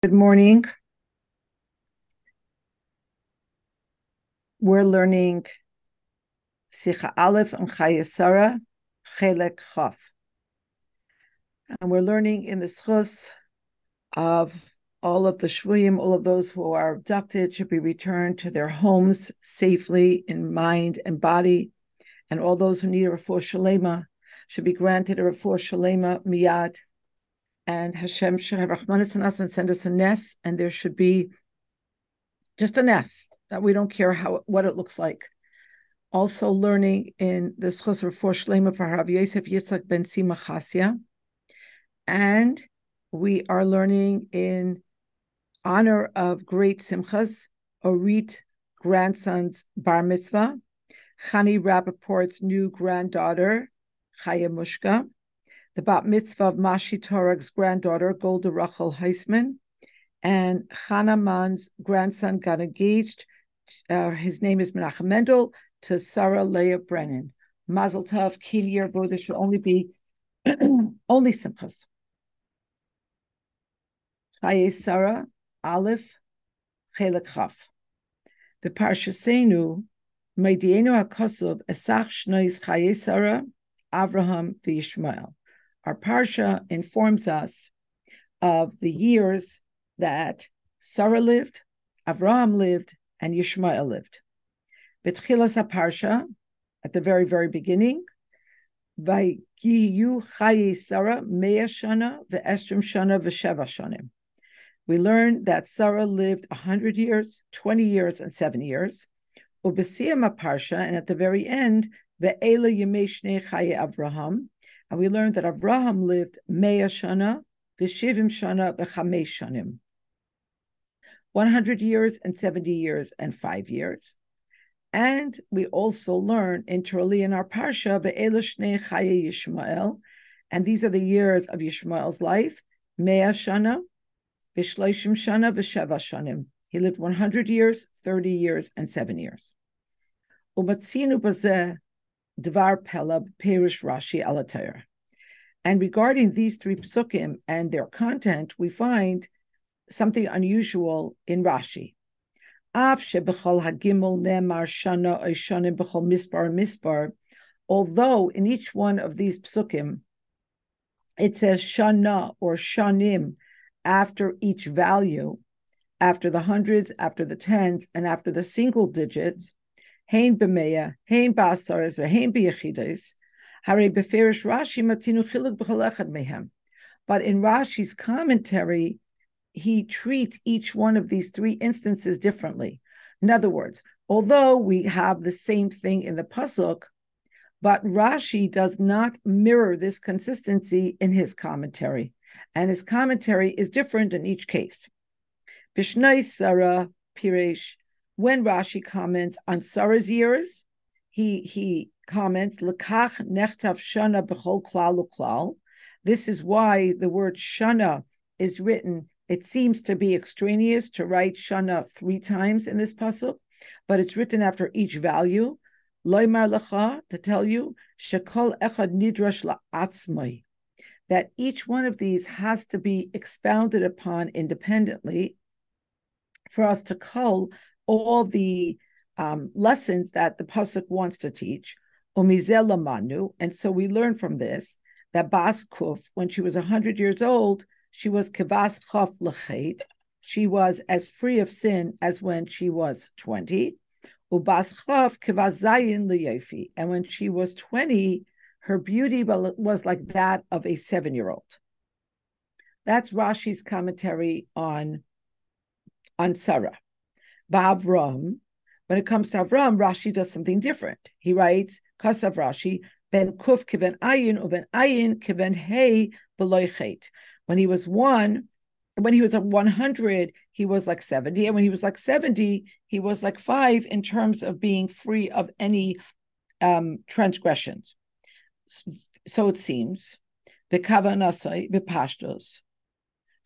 Good morning. We're learning Sicha Aleph and Chaye Sara, Chelek Chaf. And we're learning in the schus of all of the shvuyim, all of those who are abducted should be returned to their homes safely in mind and body. And all those who need a refuah shalema should be granted a refuah shalema miyad and Hashem should have Rahmanis on us and send us a nes, and there should be just a nes that we don't care how what it looks like. Also, learning in the Schosser for Shlema for Rav Yosef Yitzhak ben Sima Chasya, and we are learning in honor of great Simchas Orit grandson's bar mitzvah, Chani Rappaport's new granddaughter Chaya Mushka, the bat mitzvah of Mashi Torag's granddaughter, Golda Rachel Heisman, and Chana Man's grandson got engaged. Uh, his name is Menachem Mendel to Sarah Leah Brennan. Mazel Tov, Kilir, there should only be only simchas. Chaye Sarah, Aleph, Chelek Chaf. The Parsha Seinu, Meidienu HaKosov, Esach Shnois Chaye Sarah, Avraham, V'Yishmael. Our Parsha informs us of the years that Sarah lived, Avraham lived, and Yishmael lived. Betchilas Parsha, at the very, very beginning, Shana Shana. We learn that Sarah lived 100 years, 20 years, and 7 years. Ubesiyam Parsha, and at the very end, Ve'ela Yemei Chayi Avraham, and we learned that Avraham lived Mea Shana, Vishivim Shana, Bechamesh Shanim. 100 years and 70 years and five years. And we also learn internally in our Parsha, Be'elashne Chaye Yishmael, and these are the years of Yishmael's life, Mea Shana, Vishleishim Shana, Visheva Shanim. He lived 100 years, 30 years, and seven years. Umatzinu Bazeh Dvar Pella Perish Rashi Alatayr. And regarding these three psukim and their content, we find something unusual in Rashi. Although in each one of these psukim, it says shana or shanim after each value, after the hundreds, after the tens, and after the single digits, hein b'meya, hein b'asares, v'hein b'yechides, hare beferish Rashi matinu chiluk b'cholechad mehem. But in Rashi's commentary, he treats each one of these three instances differently. In other words, although we have the same thing in the pasuk, but Rashi does not mirror this consistency in his commentary, and his commentary is different in each case. Bishnai Sarah Piresh when Rashi comments on Sarah's years, he he comments lekach nechtav shana b'chol klal. This is why the word shana is written. It seems to be extraneous to write shana three times in this pasuk, but it's written after each value. Loimar lecha to tell you shekol echad nidrash la'atzmai that each one of these has to be expounded upon independently for us to call all the um, lessons that the pasuk wants to teach. Manu, and so we learn from this that Bas Kuf, when she was hundred years old, she was kivas chaf lechet. She was as free of sin as when she was twenty. Ubas chaf kivas and when she was twenty, her beauty was like that of a seven-year-old. That's Rashi's commentary on on Sarah. Ba'avram, when it comes to Avram, Rashi does something different. He writes, Kasav Rashi, Ben Kuf kiven ayin, uben ayin kiven hey beloichet. When he was one, when he was at 100, he was like 70. And when he was like 70, he was like five in terms of being free of any um, transgressions. So it seems. the V'kavanasai v'pashtos.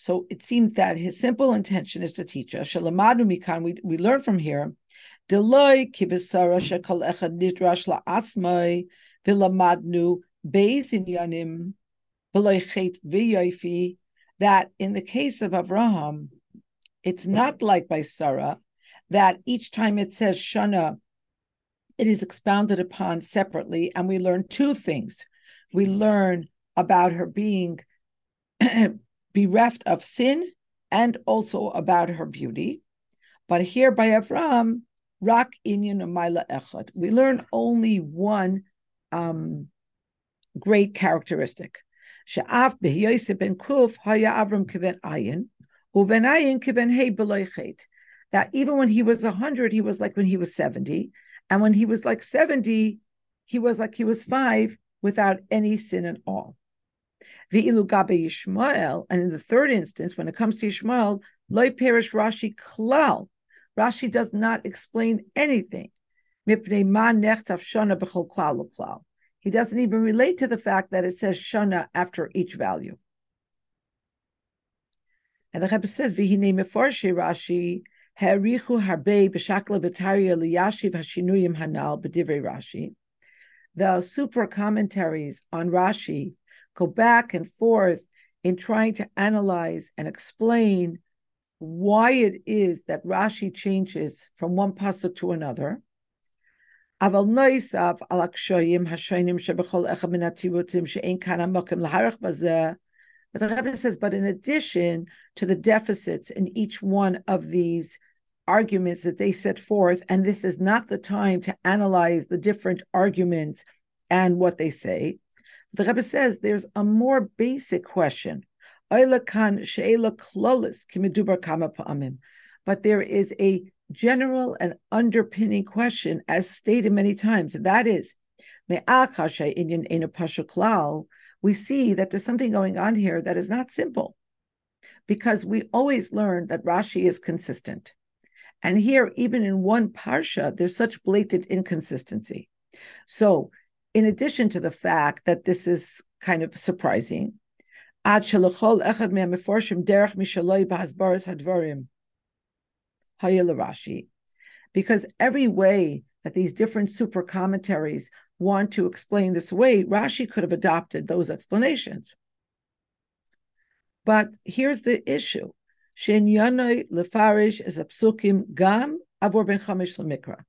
So it seems that his simple intention is to teach us. Shalamadu mikan, we, we learn from here. Deloy kibisara shekol echad nidrash la'atzmai v'lamadnu beis inyanim v'loy chet. That in the case of Avraham, It's not like by Sarah that each time it says Shana, it is expounded upon separately, and we learn two things. We learn about her being bereft of sin and also about her beauty. But here by Avram, Rak Inyan Maila Echad, we learn only one um, great characteristic. She'af be'yosef ben Kuf haya Avram kiven ayin, uven ayin kiven hey beloichet. That even when he was 100, he was like when he was 70. And when he was like 70, he was like he was five without any sin at all. Ve'ilu Yishmael, and in the third instance, when it comes to Yishmael, loy perish Rashi klal. Rashi does not explain anything. He doesn't even relate to the fact that it says shana after each value. And the Rebbe says, "V'hinei meforshe Rashi ha'richu harbe b'shakla b'taria liyashiv hashinuyim hanal b'divrei Rashi." The super commentaries on Rashi go back and forth in trying to analyze and explain why it is that Rashi changes from one pasuk to another. But the Rebbe says, but in addition to the deficits in each one of these arguments that they set forth, and this is not the time to analyze the different arguments and what they say. The Rebbe says there's a more basic question but there is a general and underpinning question, as stated many times, and that is, we see that there's something going on here that is not simple, because we always learn that Rashi is consistent. And here, even in one parsha, there's such blatant inconsistency. So, in addition to the fact that this is kind of surprising, עד שלכל אחד מהמפורשים דרך משלוי בהסברת הדברים היה לרש"י. Because every way that these different super commentaries want to explain this way, Rashi could have adopted those explanations. But here's the issue. Shenyanoi lefarish is a psukim gam avor ben chamish lemikra.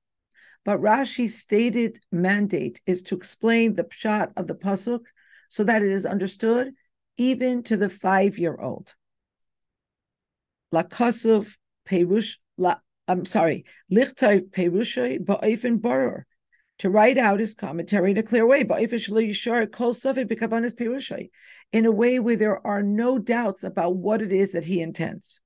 But Rashi's stated mandate is to explain the pshat of the pasuk so that it is understood even to the five year old. Lakosov Perush, la, I'm sorry, Lichtov Perushay Ba'ifin Boror, to write out his commentary in a clear way, in a way where there are no doubts about what it is that he intends.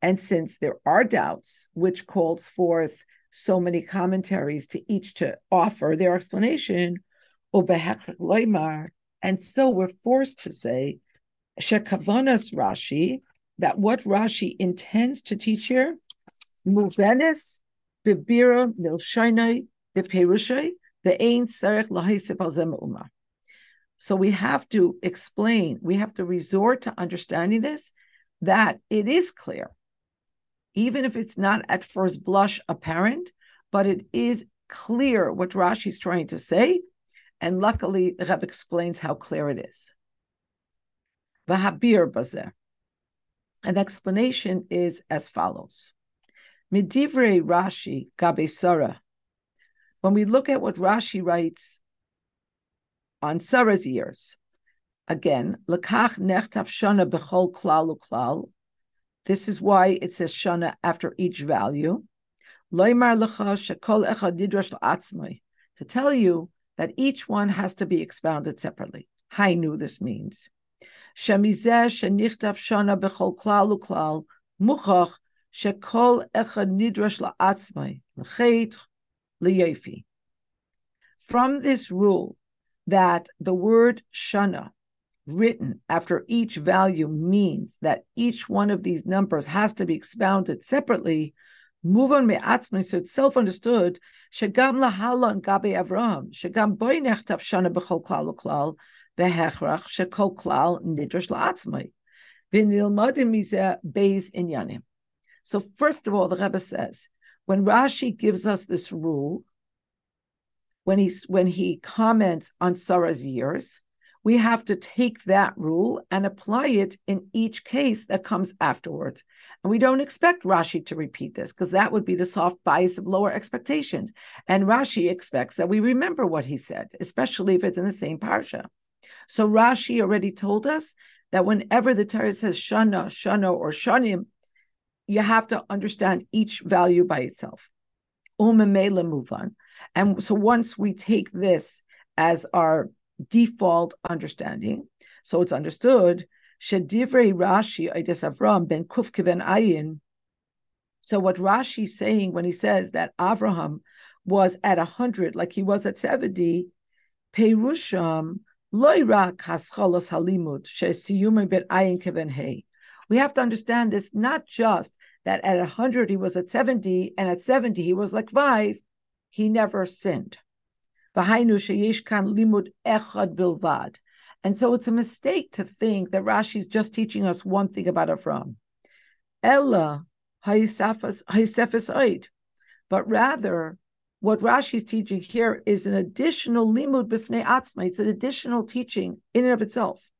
And since there are doubts, which calls forth so many commentaries to each to offer their explanation, and so we're forced to say, Shekavanas Rashi, that what Rashi intends to teach here, Muvenis, Bibira, Nilshainai, Biperushay, the Ain Serech Lahisip Uma. So we have to explain, we have to resort to understanding this, that it is clear, even if it's not at first blush apparent, but it is clear what Rashi is trying to say, and luckily, Rebbe explains how clear it is. An explanation is as follows. Midivrei Rashi gabe. When we look at what Rashi writes on Sarah's years, again, lekach nechtav shana bechol klal uklal. This is why it says shana after each value. To tell you that each one has to be expounded separately. Hainu, this means. From this rule that the word shana written after each value means that each one of these numbers has to be expounded separately, Move on me atzmi so it's self-understood, shegam lahalon gabi Avraham, shegam boi nechtav shana b'chol klal u'klal, v'hechrach shekol klal nidrosh la'atzmi, v'nilmodim mizeh beis inyanim. So first of all, the Rebbe says, when Rashi gives us this rule, when he, when he comments on Sarah's years, we have to take that rule and apply it in each case that comes afterwards. And we don't expect Rashi to repeat this because that would be the soft bias of lower expectations. And Rashi expects that we remember what he said, especially if it's in the same parsha. So Rashi already told us that whenever the Torah says shana, shana, or shanim, you have to understand each value by itself. Umemela move on. And so once we take this as our default understanding. So it's understood. Shedivrei Rashi Ides Avram ben Kufkiven Ayin. So what Rashi is saying when he says that Avraham was at hundred, like he was at seventy, Perusham loira kascholas halimud shesiyumay ben ayin keven hey. We have to understand this not just that at hundred he was at seventy, and at seventy he was like five. He never sinned. And so it's a mistake to think that Rashi is just teaching us one thing about Avram. Ella but rather what Rashi is teaching here is an additional limud b'fnei atzma. It's an additional teaching in and of itself.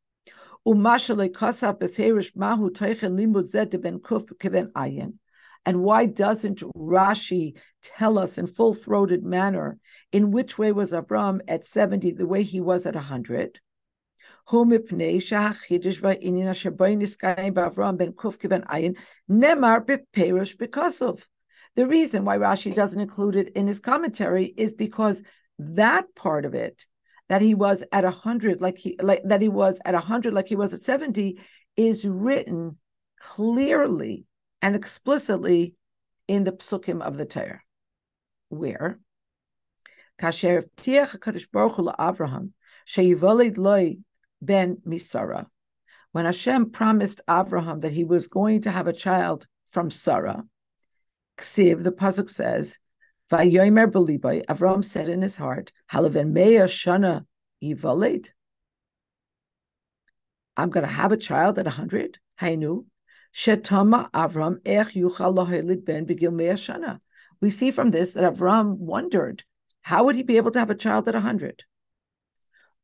And why doesn't Rashi tell us in full throated manner in which way was Avram at 70 the way he was at 100? The reason why Rashi doesn't include it in his commentary is because that part of it, that he was at a hundred, like he like that he was at a hundred, like he was at 70, is written clearly and explicitly in the psukim of the Torah, where Kasher Tiach Hakadosh Baruch Hu Avraham sheyivolid loy ben misara. When Hashem promised Avraham that he was going to have a child from Sarah, Ksiv, the pasuk says, "Vayomer beliboy." Avraham said in his heart, "Halaven meya shana yivolid." I'm going to have a child at a hundred. Hainu Shetama Avram Ech Yuchal Ben Begil. We see from this that Avram wondered how would he be able to have a child at a hundred.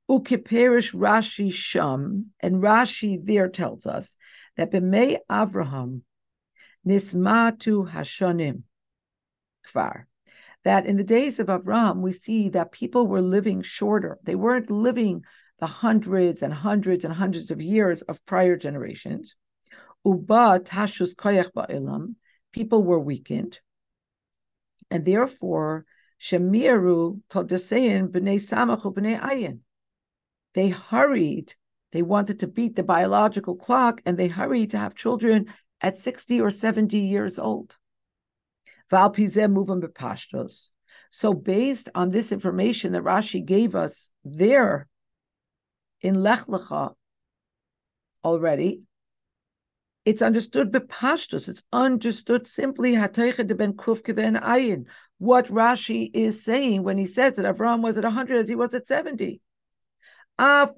Ukiperish Rashi Sham, and Rashi there tells us that B'mei Avraham Nismatu Hashanim Kvar. That in the days of Avram, we see that people were living shorter. They weren't living the hundreds and hundreds and hundreds of years of prior generations. Uba tashus koyach ba'ilam, people were weakened, and therefore shemiru todasein b'nei samachu b'nei ayin. They hurried. They wanted to beat the biological clock, and they hurried to have children at 60 or 70 years old. Val movem bepashtos. So, based on this information that Rashi gave us there in Lech Lecha already, it's understood bepashtus. It's understood simply ben ayin. What Rashi is saying when he says that Avram was at 100 as he was at 70. That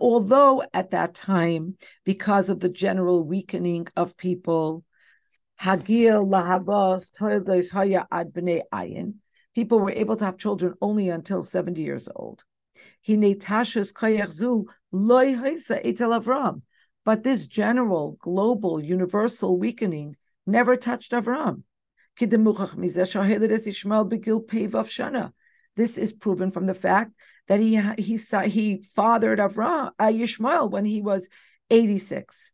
although at that time, because of the general weakening of people, people were able to have children only until 70 years old. But this general, global, universal weakening never touched Avram. This is proven from the fact that he he saw, he fathered Avram uh, Yishmael when he was 86.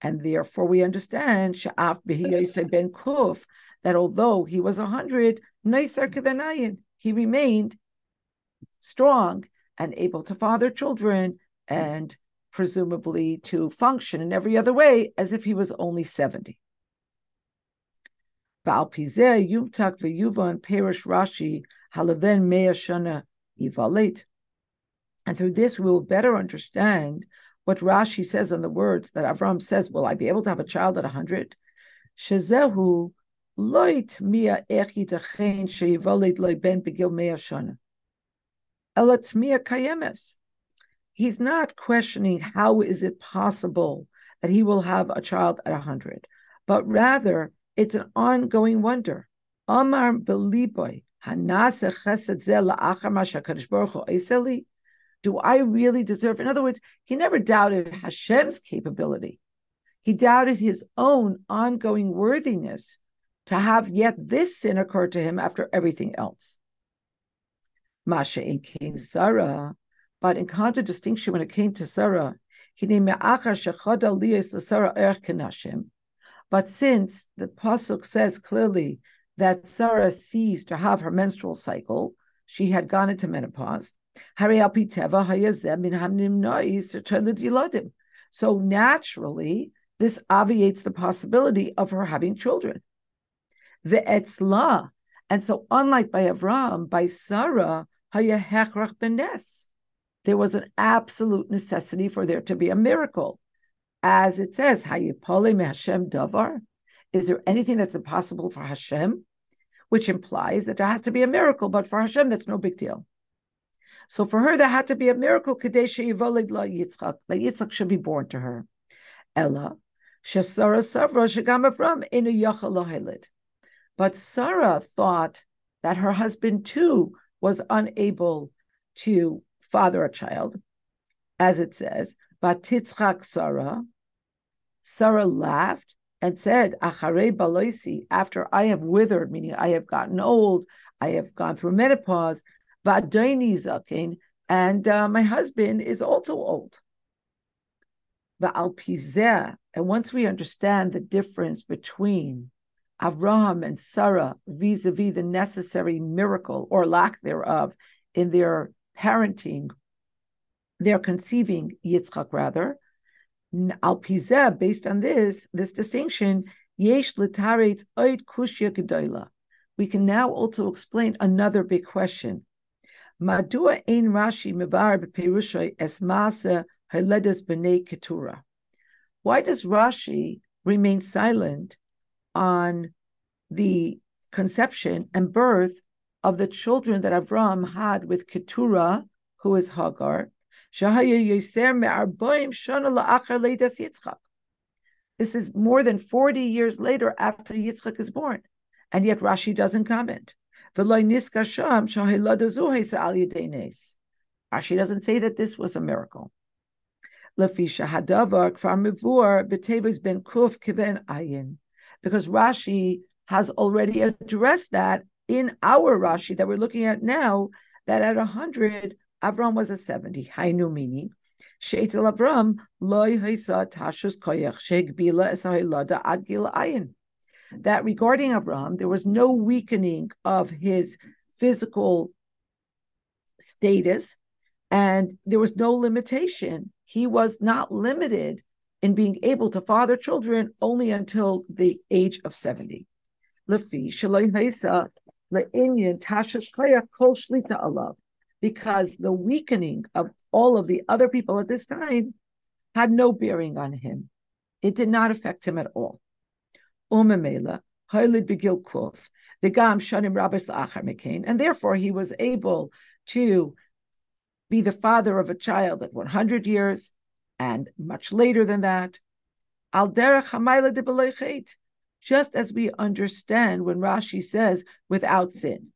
And therefore we understand Sha'af ben Kuf that although he was 100, he remained strong and able to father children and presumably to function in every other way as if he was only 70. And through this, we will better understand what Rashi says on the words that Avram says, Will I be able to have a child at 100? Shezehu loit mia ech loy ben begil mea shana. Kayemes. He's not questioning how is it possible that he will have a child at 100, but rather it's an ongoing wonder. Amar beliboy, Do I really deserve? In other words, he never doubted Hashem's capability. He doubted his own ongoing worthiness to have yet this sin occur to him after everything else. Masha in King Sarah, but in contradistinction when it came to Sarah, Ørkinashim. Er but since the pasuk says clearly that Sarah ceased to have her menstrual cycle, she had gone into menopause. So naturally, this obviates the possibility of her having children. The etzla, and so unlike by Avram, by Sarah, there was an absolute necessity for there to be a miracle, as it says, Hashem davar. Is there anything that's impossible for Hashem? Which implies that there has to be a miracle, but for Hashem, that's no big deal. So for her, there had to be a miracle. Yitzchak. That Yitzchak should be born to her. Ella, Shasara Savra Shagam Avram in a But Sarah thought that her husband too was unable to father a child, as it says, Batitzchak Sarah. Sarah laughed and said, Achare baloisi, after I have withered, meaning I have gotten old, I have gone through menopause, Vadaini zakin, and uh, my husband is also old. And once we understand the difference between Avraham and Sarah vis-a-vis the necessary miracle or lack thereof in their parenting, their conceiving Yitzchak rather, Al Pizeh, based on this, this distinction, Kushya. We can now also explain another big question. Why does Rashi remain silent on the conception and birth of the children that Avram had with Keturah, who is Hagar, this is more than 40 years later after Yitzchak is born, and yet Rashi doesn't comment. Rashi doesn't say that this was a miracle. Because Rashi has already addressed that in our Rashi that we're looking at now, that at 100, Avram was a 70. Hainu meaning, Sheitel Avram loy haisa tashus koyach shegbila esahilada ad gil ayin. That regarding Avram, there was no weakening of his physical status, and there was no limitation. He was not limited in being able to father children only until the age of 70. Lefi shaloi haisa le'inyan tashus koyach kol shlita alav because the weakening of all of the other people at this time had no bearing on him. It did not affect him at all. Umm Mekain, and therefore he was able to be the father of a child at 100 years and much later than that. Just as we understand when Rashi says without sin.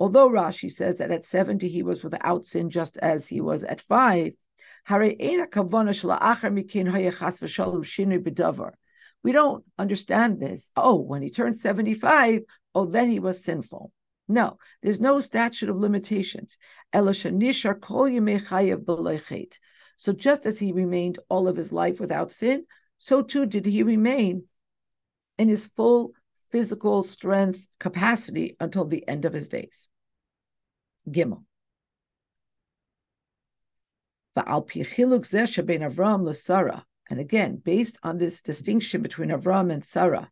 Although Rashi says that at 70 he was without sin just as he was at five, we don't understand this. Oh, when he turned 75, oh, then he was sinful. No, there's no statute of limitations. So just as he remained all of his life without sin, so too did he remain in his full physical strength capacity until the end of his days. Gimel. And again, based on this distinction between Avram and Sarah,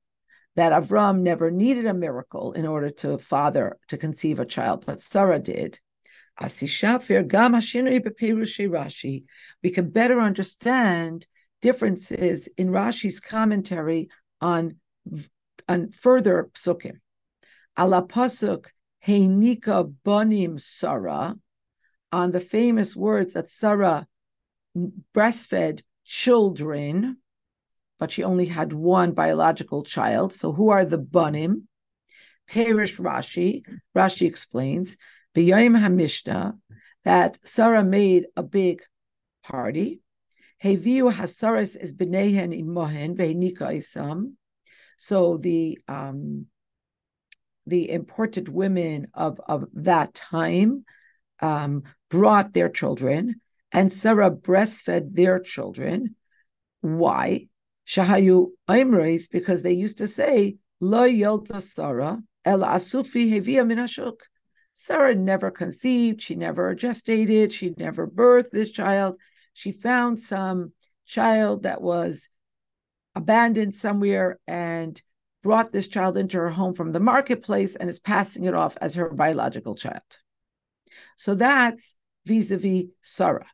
that Avram never needed a miracle in order to father, to conceive a child, but Sarah did. We can better understand differences in Rashi's commentary on and further psukim. Ala pasuk Heinika Bonim Sarah, on the famous words that Sarah breastfed children. But she only had one biological child. So who are the Banim? Perish Rashi. Rashi explains, B'yayim HaMishnah, that Sarah made a big party. Heviu Hasaras is B'nehen Imohen Ve'nika Isam. So the um, the important women of, of that time um, brought their children, and Sarah breastfed their children. Why? Shahayu Imres, because they used to say, Lo Yolta Sarah, El Asufi Hevia Minashuk. Sarah never conceived, she never gestated, she never birthed this child. She found some child that was abandoned somewhere and brought this child into her home from the marketplace and is passing it off as her biological child. So that's vis-a-vis Sarah.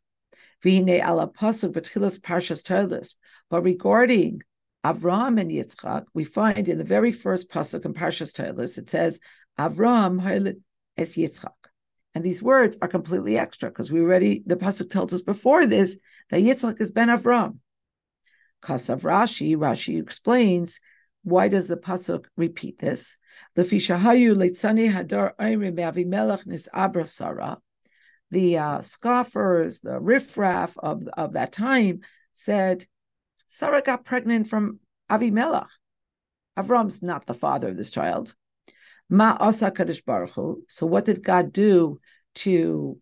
Vihine ala pasuk b'tchilas parshas Toilus. But regarding Avram and Yitzchak, we find in the very first pasuk in Parshas Toilus, it says, Avram es Yitzchak. And these words are completely extra because we already, the pasuk tells us before this that Yitzchak is Ben Avram. Kasav Rashi, Rashi explains, why does the pasuk repeat this? The uh, scoffers, the riffraff of, of that time said, Sarah got pregnant from Avimelech. Avram's not the father of this child. Ma asa Kadosh Baruch Hu. So what did God do to,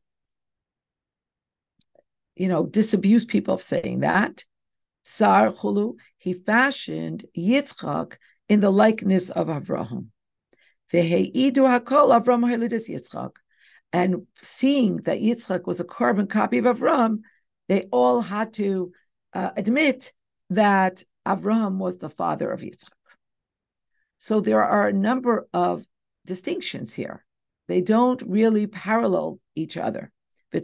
you know, disabuse people of saying that? Sar Hulu, he fashioned Yitzchak in the likeness of Avraham. Ve'heidu hakol Avram Halidis Yitzchak and seeing that Yitzchak was a carbon copy of Avram, they all had to uh, admit that Avram was the father of Yitzchak. So there are a number of distinctions here. They don't really parallel each other. By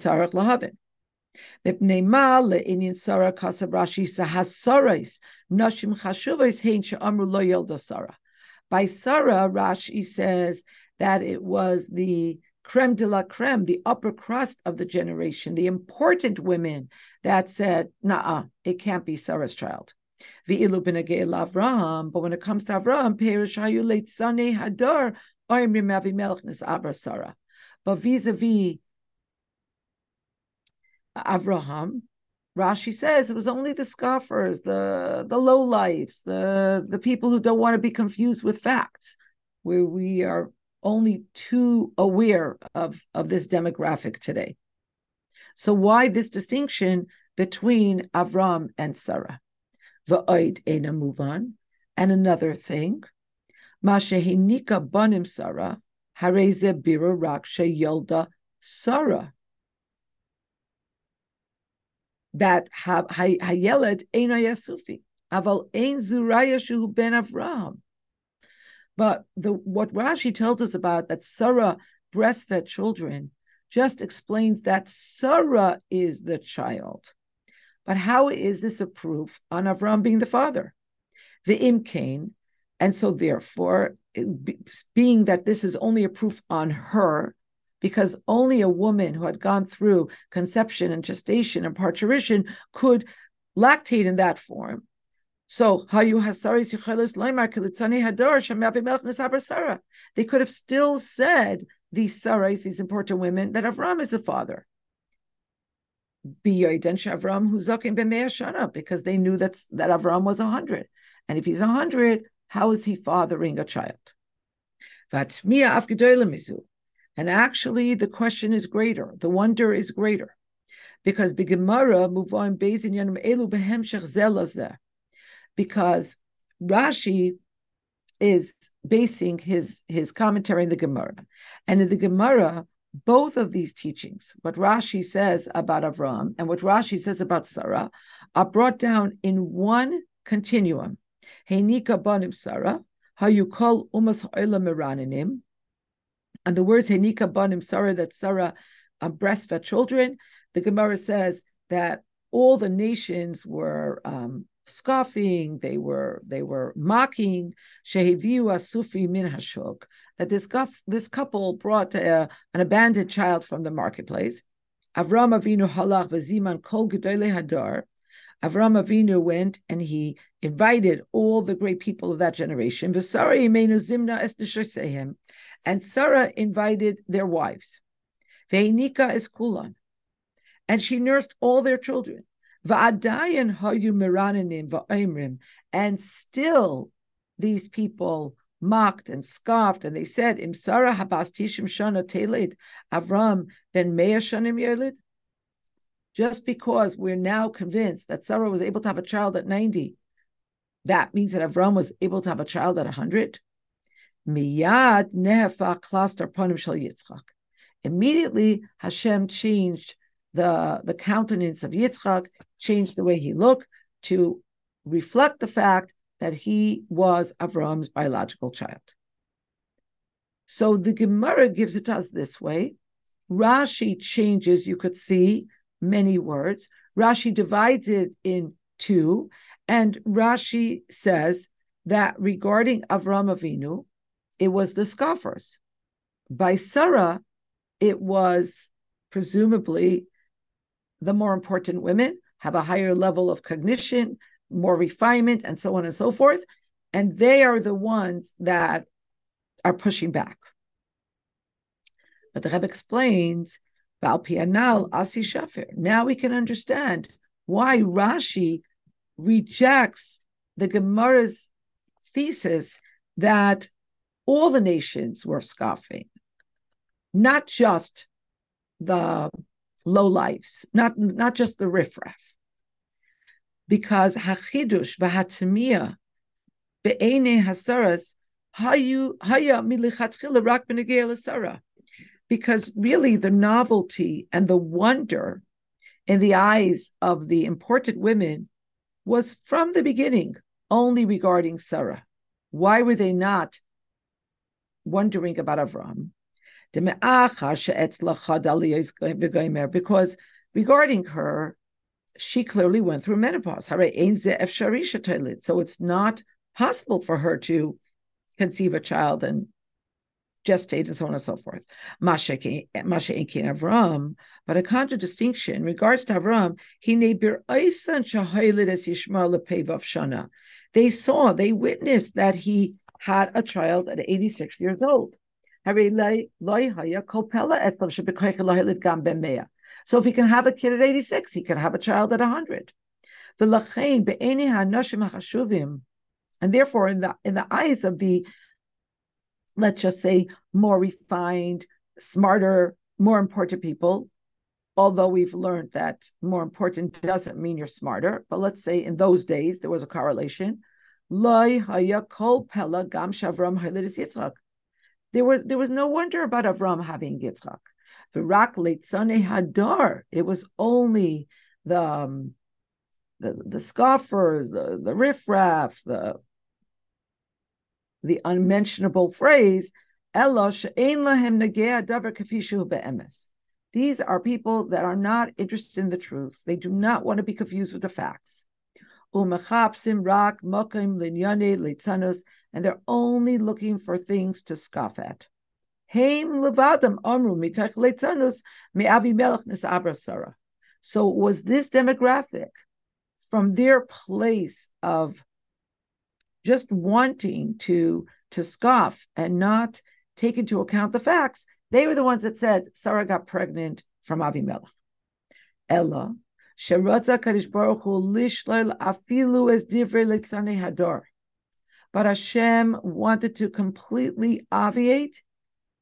Sarah, Rashi says that it was the creme de la creme, the upper crust of the generation, the important women that said, nah, it can't be Sarah's child. But when it comes to Avraham, eh, Sarah. But vis-a-vis Avraham, Rashi says it was only the scoffers, the the low lives, the the people who don't want to be confused with facts, where we are only too aware of, of this demographic today. So why this distinction between Avram and Sarah? Va'oid ena muvan. And another thing, Mashehinika banim Sarah, hareze bira raksha yolda Sarah. That hayeled ena yasufi. Aval ein zuraya shu ben Avram. But the what Rashi tells us about that Sarah breastfed children just explains that Sarah is the child. But how is this a proof on Avram being the father? The Imkain, and so therefore, being that this is only a proof on her, because only a woman who had gone through conception and gestation and parturition could lactate in that form. So. They could have still said these sarais, these important women, that Avram is the father. Avram because they knew that that Avram was a hundred, and if he's a hundred, how is he fathering a child? And actually, the question is greater. The wonder is greater, because because Rashi is basing his his commentary in the Gemara, and in the Gemara, both of these teachings, what Rashi says about Avram and what Rashi says about Sarah, are brought down in one continuum. Heinika banim Sarah, how you call umas meraninim, and the words Heinika banim Sarah that Sarah um, breastfed children. The Gemara says that all the nations were um, scoffing, they were they were mocking Shehiviu Asufi min hashok, that this, this couple brought a, an abandoned child from the marketplace. Avram Avinu halach v'ziman kol gedolei hadar. Avram Avinu went and he invited all the great people of that generation. And Sarah invited their wives. Ve'nika is kulan. And she nursed all their children. And still these people mocked and scoffed, and they said, Im Sarah habas tishim shana teled Avram ben mea shanim. Just because we're now convinced that Sarah was able to have a child at 90, that means that Avram was able to have a child at 100. Miyad nehefa klaster panim shel Yitzchak. Immediately, Hashem changed the, the countenance of Yitzchak, changed the way he looked to reflect the fact that he was Avram's biological child. So the Gemara gives it to us this way. Rashi changes, you could see many words. Rashi divides it in two, and Rashi says that regarding Avram Avinu, it was the scoffers. By Sarah, it was presumably the more important women have a higher level of cognition, more refinement, and so on and so forth. And they are the ones that are pushing back. But the Rebbe explains, Valpianal Asi Shafir. Now we can understand why Rashi rejects the Gemara's thesis that all the nations were scoffing, not just the low lives, not, not just the riffraff because hachidush v'hatzmiya be'ene hasaras hayu haya milichatchila rak b'negei because really the novelty and the wonder in the eyes of the important women was from the beginning only regarding Sarah. Why were they not wondering about Avram? Because regarding her, she clearly went through menopause. So it's not possible for her to conceive a child and gestate and so on and so forth. But a contradistinction in regards to Avram, he as. They saw, they witnessed that he had a child at 86 years old. So if he can have a kid at 86, he can have a child at 100. And therefore, in the in the eyes of the, let's just say, more refined, smarter, more important people, although we've learned that more important doesn't mean you're smarter, but let's say in those days there was a correlation. There was there was no wonder about Avram having Yitzchak. V'rak leitzane hadar. It was only the um, the the scoffers, the the riffraff, the the unmentionable phrase. These are people that are not interested in the truth. They do not want to be confused with the facts. And they're only looking for things to scoff at. So was this demographic from their place of just wanting to to scoff and not take into account the facts? They were the ones that said Sarah got pregnant from Avimelech. Ella, Sheratza Kadosh Baruch Hu lishlal afilu divrei. But Hashem wanted to completely obviate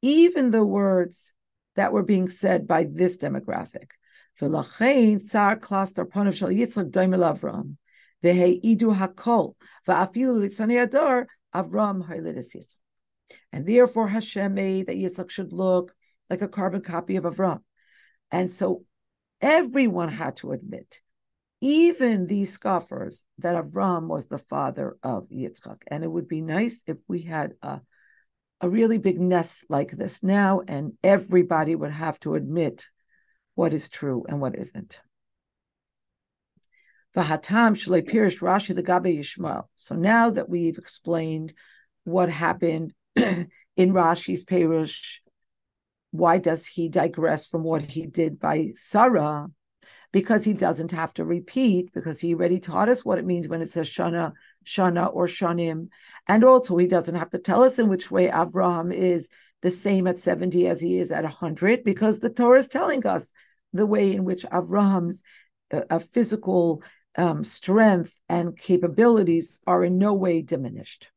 even the words that were being said by this demographic. And therefore Hashem made that Yitzchak should look like a carbon copy of Avram. And so everyone had to admit, even these scoffers, that Avram was the father of Yitzchak. And it would be nice if we had a a really big nes like this now, and everybody would have to admit what is true and what isn't. Vahatam Pirish Rashi the Gabe Yishmael. So now that we've explained what happened in Rashi's Perush, why does he digress from what he did by Sarah? Because he doesn't have to repeat, because he already taught us what it means when it says Shana, Shana, or Shanim. And also, he doesn't have to tell us in which way Avraham is the same at 70 as he is at 100, because the Torah is telling us the way in which Avraham's uh, physical um, strength and capabilities are in no way diminished.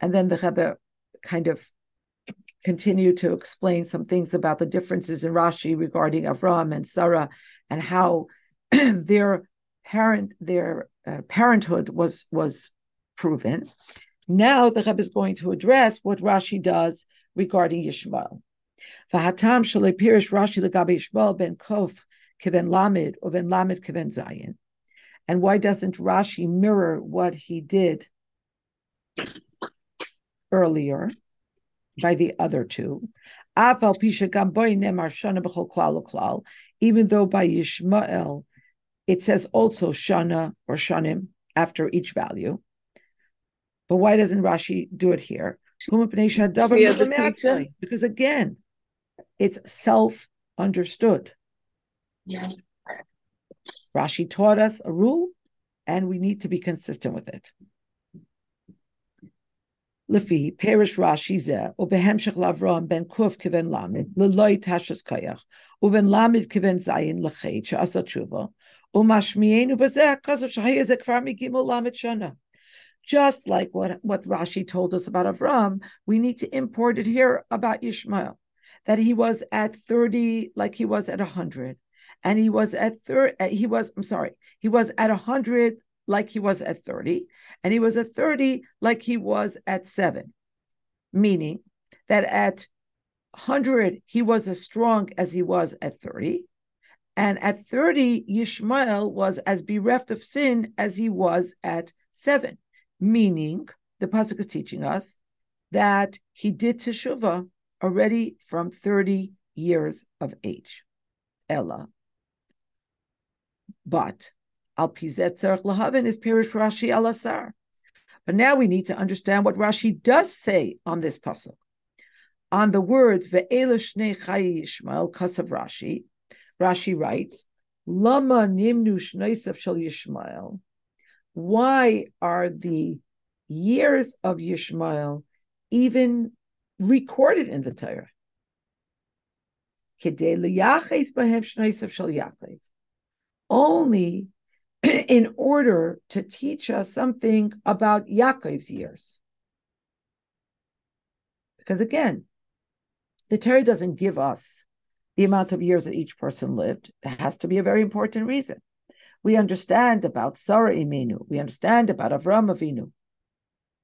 And then the Rebbe kind of continued to explain some things about the differences in Rashi regarding Avram and Sarah and how their parent their uh, parenthood was was proven. Now the Rebbe is going to address what Rashi does regarding Yishmael. Vahatam shalei pirish Rashi legabe Yishmael ben Kof kiven Lamed or ben Lamed kiven Zayin. And why doesn't Rashi mirror what he did earlier by the other two? By Yishmael it says also Shana or Shanim after each value. But why doesn't Rashi do it here? Because again, it's self understood. Yeah. Rashi taught us a rule, and we need to be consistent with it. Lefi, Perish Rashi Zeh, Ubehemshech Lavram ben Kuf Kiven Lamid, Leloi Tashas Koyach, Uven Lamid Kiven Zayin Lechet, She'asa Tshuva, Umashmienu Bezeh, Kazav Shehaya Zeh Kvar Migimel Lamid Shana. Just like what, what Rashi told us about Avram, we need to import it here about Ishmael, that he was at 30 like he was at 100 and he was at 30, he was i'm sorry he was at 100 like he was at 30, and he was at 30 like he was at 7, meaning that at 100 he was as strong as he was at 30, and at 30 Yishmael was as bereft of sin as he was at 7, meaning the pasuk is teaching us that he did teshuvah already from 30 years of age. Ella. But Al Pizet Tzarech Lahavin is Pirish Rashi Alasar. But now we need to understand what Rashi does say on this pasuk. On the words Ve'ela Shnei Chayi Yishmael Kasav Rashi, Rashi writes, Lama Nimnu Shneisav Shal Yishmael. Why are the years of Yishmael even recorded in the Torah? Only in order to teach us something about Yaakov's years. Because again, the Torah doesn't give us the amount of years that each person lived. There has to be a very important reason. We understand about Sarah Imenu, we understand about Avram Avinu,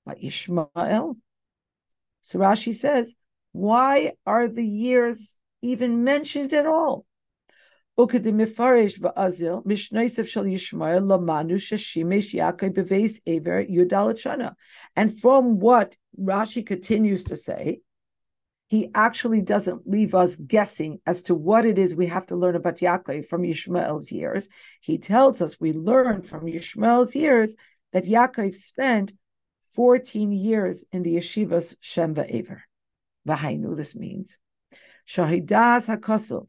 but Ishmael. So Rashi says, why are the years even mentioned at all? And from what Rashi continues to say, he actually doesn't leave us guessing as to what it is we have to learn about Yaakov from Yishmael's years. He tells us we learn from Yishmael's years that Yaakov spent 14 years in the yeshivas Shem va'Ever. Vahainu, this means. Shahidas HaKosov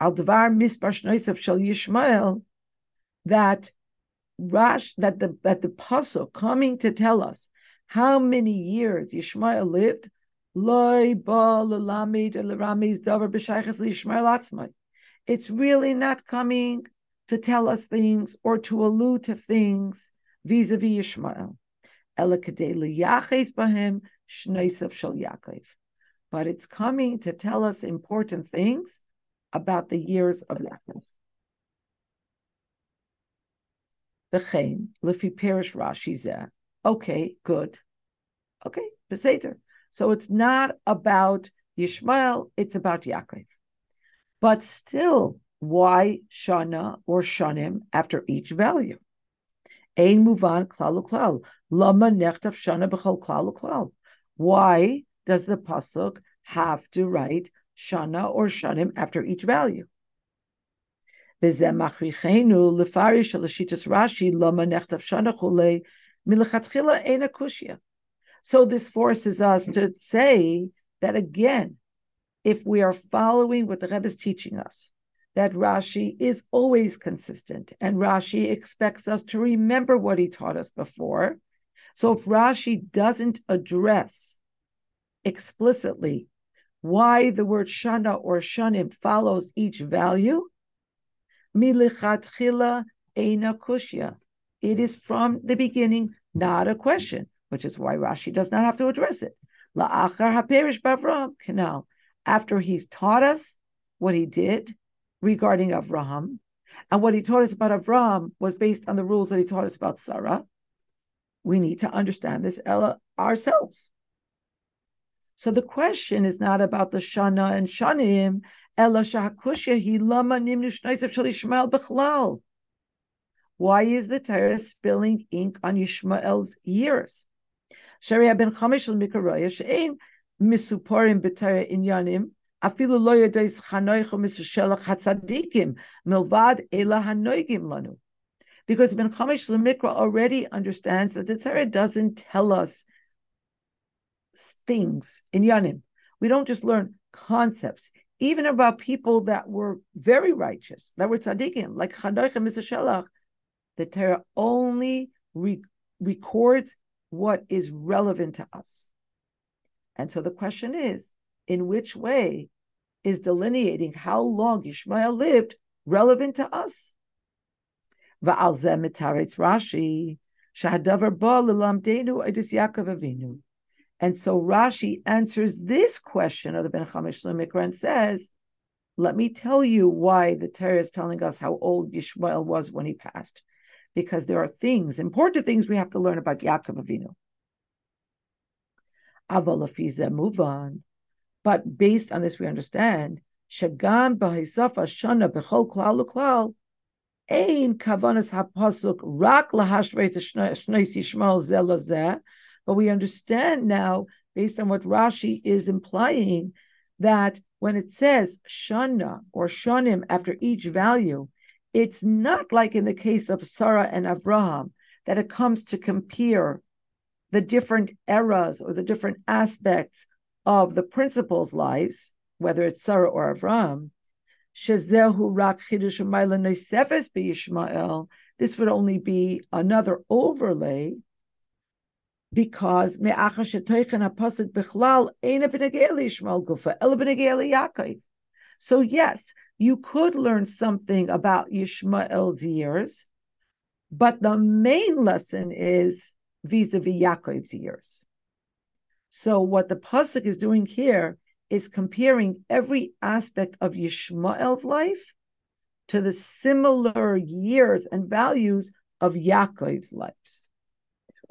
al dvar shnoisav shel Yishmael that Rash that the that the pasuk coming to tell us how many years Yishmael lived. It's really not coming to tell us things or to allude to things vis-a-vis Yishmael. But it's coming to tell us important things about the years of Yaakov. V'chein, lifi perish Rashi zeh. Okay, good. Okay, Beseder. So it's not about Yishmael, it's about Yaakov. But still, why Shana or Shanim after each value? Ein muvan klal klal. Lama nechtav Shana b'chol klal klal. Why does the pasuk have to write shana or shanim after each value. So this forces us to say that again, if we are following what the Rebbe is teaching us, that Rashi is always consistent, and Rashi expects us to remember what he taught us before. So if Rashi doesn't address explicitly why the word shana or shanim follows each value, milichatchila eina kushya. It is from the beginning not a question, which is why Rashi does not have to address it. La'achar haperish bavram canal. After he's taught us what he did regarding Avraham, and what he taught us about Avraham was based on the rules that he taught us about Sarah. We need to understand this ourselves. So the question is not about the Shana and Shanim. Why is the Torah spilling ink on Yishmael's years? Sharia ben Chamish al-Mikaraya she'ein misuporim b'Torah inyanim afilu lo yadais chanoichu misushelach hatzadikim milvad ela hanoigim lanu. Because Ben Chamish Mikra already understands that the Torah doesn't tell us things in Yanim. We don't just learn concepts, even about people that were very righteous, that were tzaddikim, like Chanoich and Mr. The Torah only re- records what is relevant to us. And so the question is, in which way is delineating how long Ishmael lived relevant to us? Rashi, Shahadavar Yaakov Avinu. And so Rashi answers this question of the Ben Chamish Mikra and says, let me tell you why the Torah is telling us how old Yishmael was when he passed. Because there are things, important things we have to learn about Yaakov Avinu. Avalafiza move on. But based on this, we understand Shagam Bahisafa Shana Bechol Klal Klal Ein Kavanas Hapasuk Rak Lahashvei Shneis Yishmael Zelazeh but we understand now, based on what Rashi is implying, that when it says shana or shanim after each value, it's not like in the case of Sarah and Avraham that it comes to compare the different eras or the different aspects of the principal's lives, whether it's Sarah or Avraham. This would only be another overlay because So yes, you could learn something about Yishmael's years, but the main lesson is vis-a-vis Yaakov's years. So what the pasuk is doing here is comparing every aspect of Yishmael's life to the similar years and values of Yaakov's lives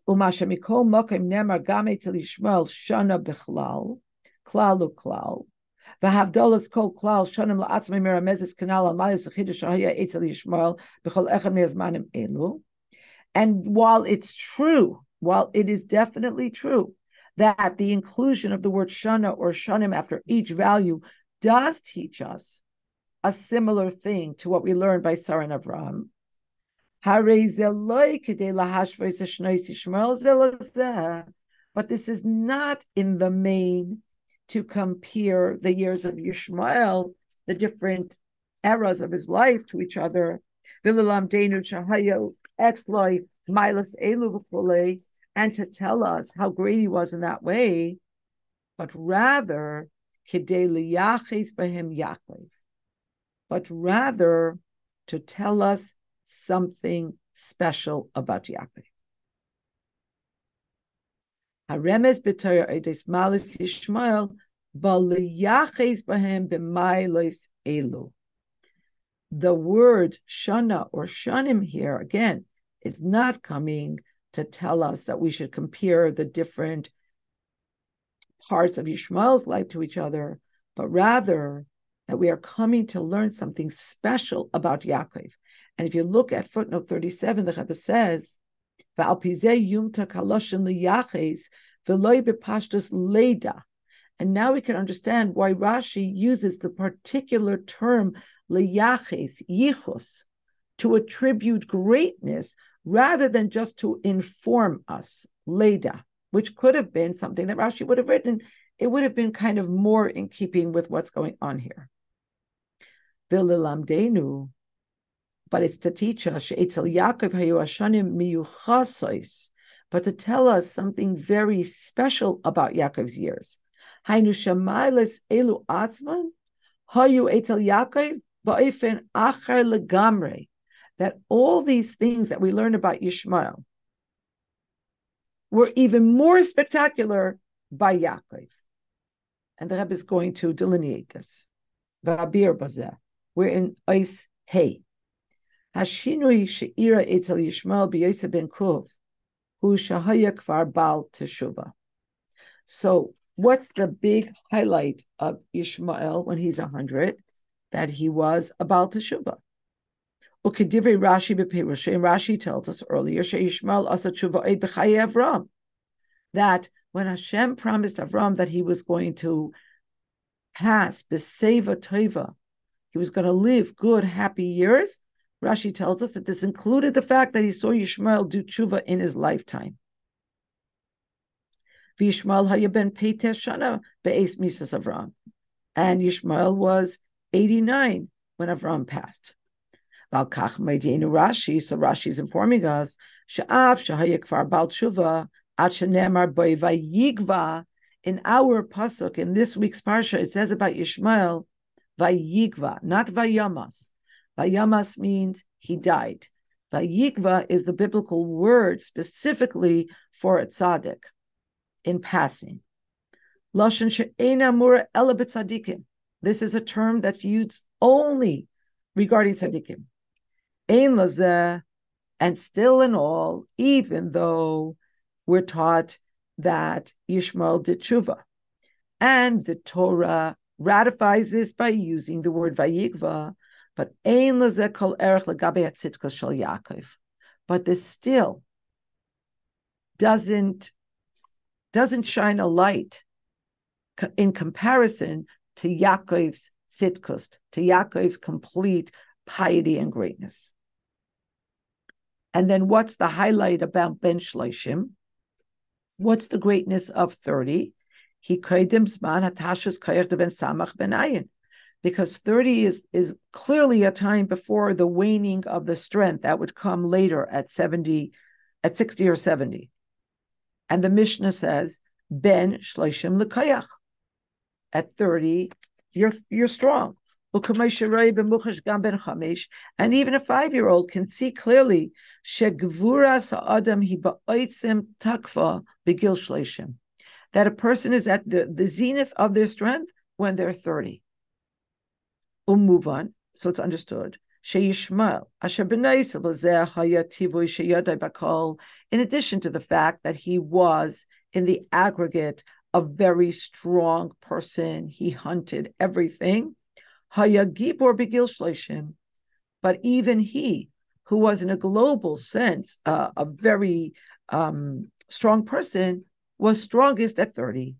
Umasha mikol mokim nemar game til Yishmael shana bechlal, klal uklal. והבדולס כל כלל שונים לעצמי מרמזס כנ"ל על מעלה חידוש שהיה אצל ישמעאל בכל אחד מהזמנים אלו. And while it's true, while it is definitely true that the inclusion of the word shana or shanim after each value does teach us a similar thing to what we learned by Sarah and Avraham, but this is not in the main to compare the years of Yishmael, the different eras of his life to each other. And to tell us how great he was in that way, but rather, but rather to tell us something special about Yaakov. Haremes edes malis Yishmael b'hem elu. The word shana or shanim here again is not coming to tell us that we should compare the different parts of Yishmael's life to each other, but rather that we are coming to learn something special about Yaakov. And if you look at footnote 37, the Rebbe says, and now we can understand why Rashi uses the particular term leyaches, yichus, to attribute greatness rather than just to inform us, leda, which could have been something that Rashi would have written. It would have been kind of more in keeping with what's going on here. Vililamdenu, but it's to teach us She'etzel Yaakov hayu ashanim miyuchasois, but to tell us something very special about Yaakov's years. Hainu shamailes elu atzman hayu etzel Yaakov ba'ofen achar legamre. That all these things that we learn about Yishmael were even more spectacular by Yaakov. And the Rebbe is going to delineate this. V'abir bazeh. We're in Ice Hay. Hashinui she'ira etzel Yishmael b'yosef ben Kuv, hu shahaya kvar bal teshuva. So what's the big highlight of Ishmael when he's 100? That he was a bal teshuva. Ukidivri Rashi b'pirusha, and Rashi tells us earlier, she'Yishmael asa tshuva eid Avram, that when Hashem promised Avram that he was going to pass b'seva tova, he was going to live good, happy years, Rashi tells us that this included the fact that he saw Yishmael do tshuva in his lifetime. Vishmael Hayaben Peites Shana Be'es Misas Avram. And Yishmael was 89 when Avram passed. Valkach Meidinu Rashi, so Rashi is informing us, in our pasuk in this week's parsha, it says about Yishmael, Vayigva, not Vayamas. Vayamas means he died. Vayikva is the biblical word specifically for a tzaddik in passing. Lashon she'ena mura tzaddikim. This is a term that's used only regarding tzaddikim. Ein lazeh, and still in all, even though we're taught that Yishmael did tshuva. And the Torah ratifies this by using the word vayikva, but ein kol erech shel Yaakov. But this still doesn't doesn't shine a light in comparison to Yaakov's tzitkus, to Yaakov's complete piety and greatness. And then what's the highlight about Ben Shloshim? What's the greatness of 30? He kaidim zman hatashas ben samach ben ayin because 30 is, is clearly a time before the waning of the strength that would come later at 70, at 60 or 70. And the Mishnah says, Ben Shloshim Lekayach. At 30, you're you're strong. And even a five-year-old can see clearly that a person is at the, the zenith of their strength when they're 30 Um, move on. so it's understood. In addition to the fact that he was, in the aggregate, a very strong person, he hunted everything. But even he, who was in a global sense uh, a very um, strong person, was strongest at thirty.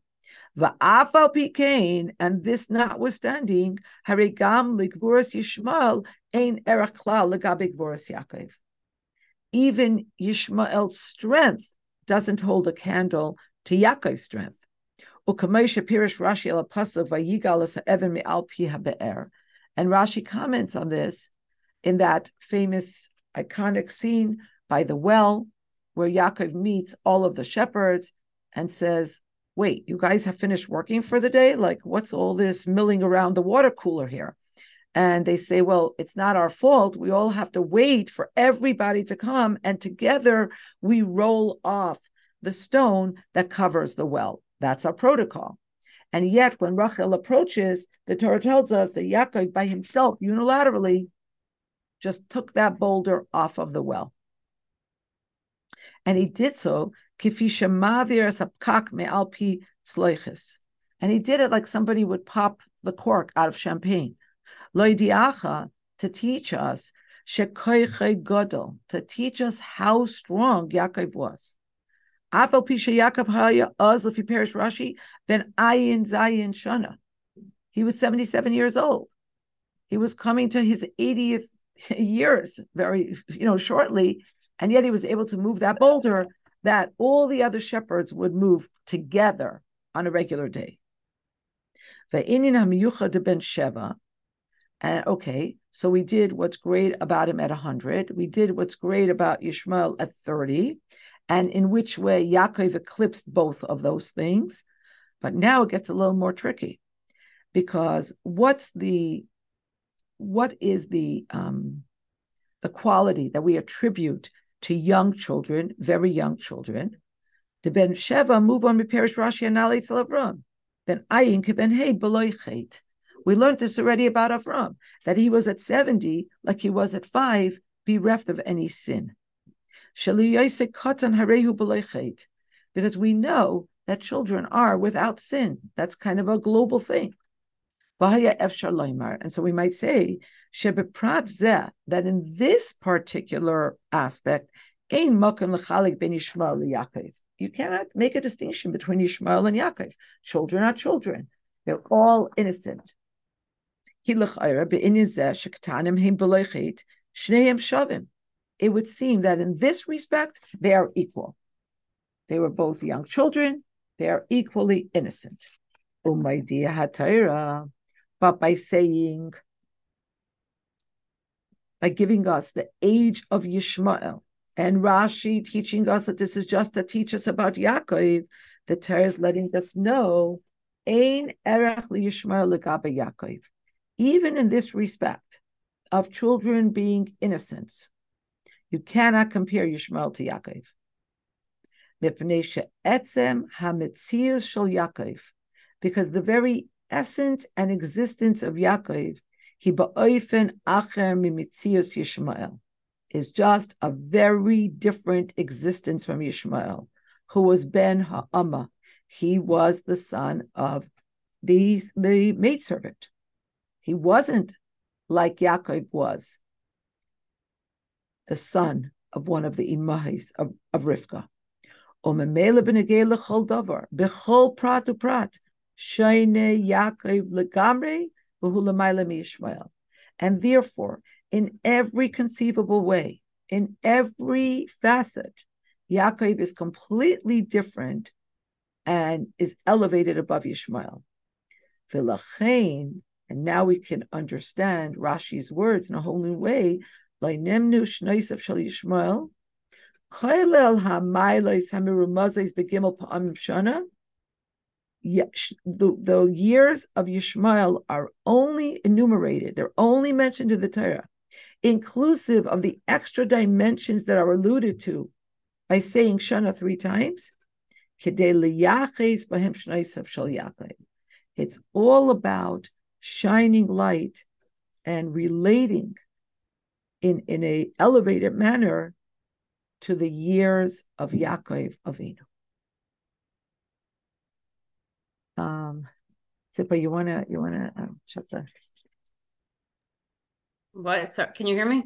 Va'afal pikein, and this notwithstanding, harigam ligvuras Yishmael ein erach klal legabe gvuras Yaakov. Even Yishmael's strength doesn't hold a candle to Yaakov's strength. Ukameisha pirish Rashi el pasuk vayigal even me'al pi habe'er. And Rashi comments on this in that famous iconic scene by the well where Yaakov meets all of the shepherds and says, wait, you guys have finished working for the day? Like, what's all this milling around the water cooler here? And they say, well, it's not our fault. We all have to wait for everybody to come. And together we roll off the stone that covers the well. That's our protocol. And yet, when Rachel approaches, the Torah tells us that Yaakov by himself, unilaterally, just took that boulder off of the well. And he did so and he did it like somebody would pop the cork out of champagne. to teach us, to teach us how strong Yaakov was. Pisha ayin zayin shana. He was 77 years old. He was coming to his 80th years very, you know, shortly, and yet he was able to move that boulder that all the other shepherds would move together on a regular day. And okay, so we did what's great about him at 100. We did what's great about Yishmael at 30. And in which way Yaakov eclipsed both of those things. But now it gets a little more tricky because what's the what is the um, the quality that we attribute to young children, very young children? The ben Sheva move on Perish Rashi and Ali Avram. Then ayin ben hey beloichet. We learned this already about Avram, that he was at 70, like he was at five, bereft of any sin. Because we know that children are without sin. That's kind of a global thing. And so we might say that in this particular aspect, you cannot make a distinction between Yishmael and Yaakov. Children are children. They're all innocent. It would seem that in this respect, they are equal. They were both young children. They are equally innocent. But by saying, by giving us the age of Yishmael, and Rashi teaching us that this is just to teach us about Yaakov, the Torah is letting us know, Ein erech Yishmael Yaakov even in this respect of children being innocent, you cannot compare Yishmael to Yaakov. Because the very essence and existence of Yaakov, he ba'oifen acher mimitzius Yishmael, is just a very different existence from Yishmael, who was Ben Ha'ama. He was the son of the, the maidservant. He wasn't like Yaakov was, the son of one of the imahis of, of Rivka. Bechol prat uprat, Shaine Yaakov legamre. And therefore, in every conceivable way, in every facet, Yaakov is completely different and is elevated above Yishmael. And now we can understand Rashi's words in a whole new way. The, the years of Yishmael are only enumerated, they're only mentioned in the Torah, inclusive of the extra dimensions that are alluded to by saying Shana three times. It's all about shining light and relating in, in a elevated manner to the years of Yaakov Avinu. Um, Zipa, you wanna you wanna um, check the what? So, can you hear me?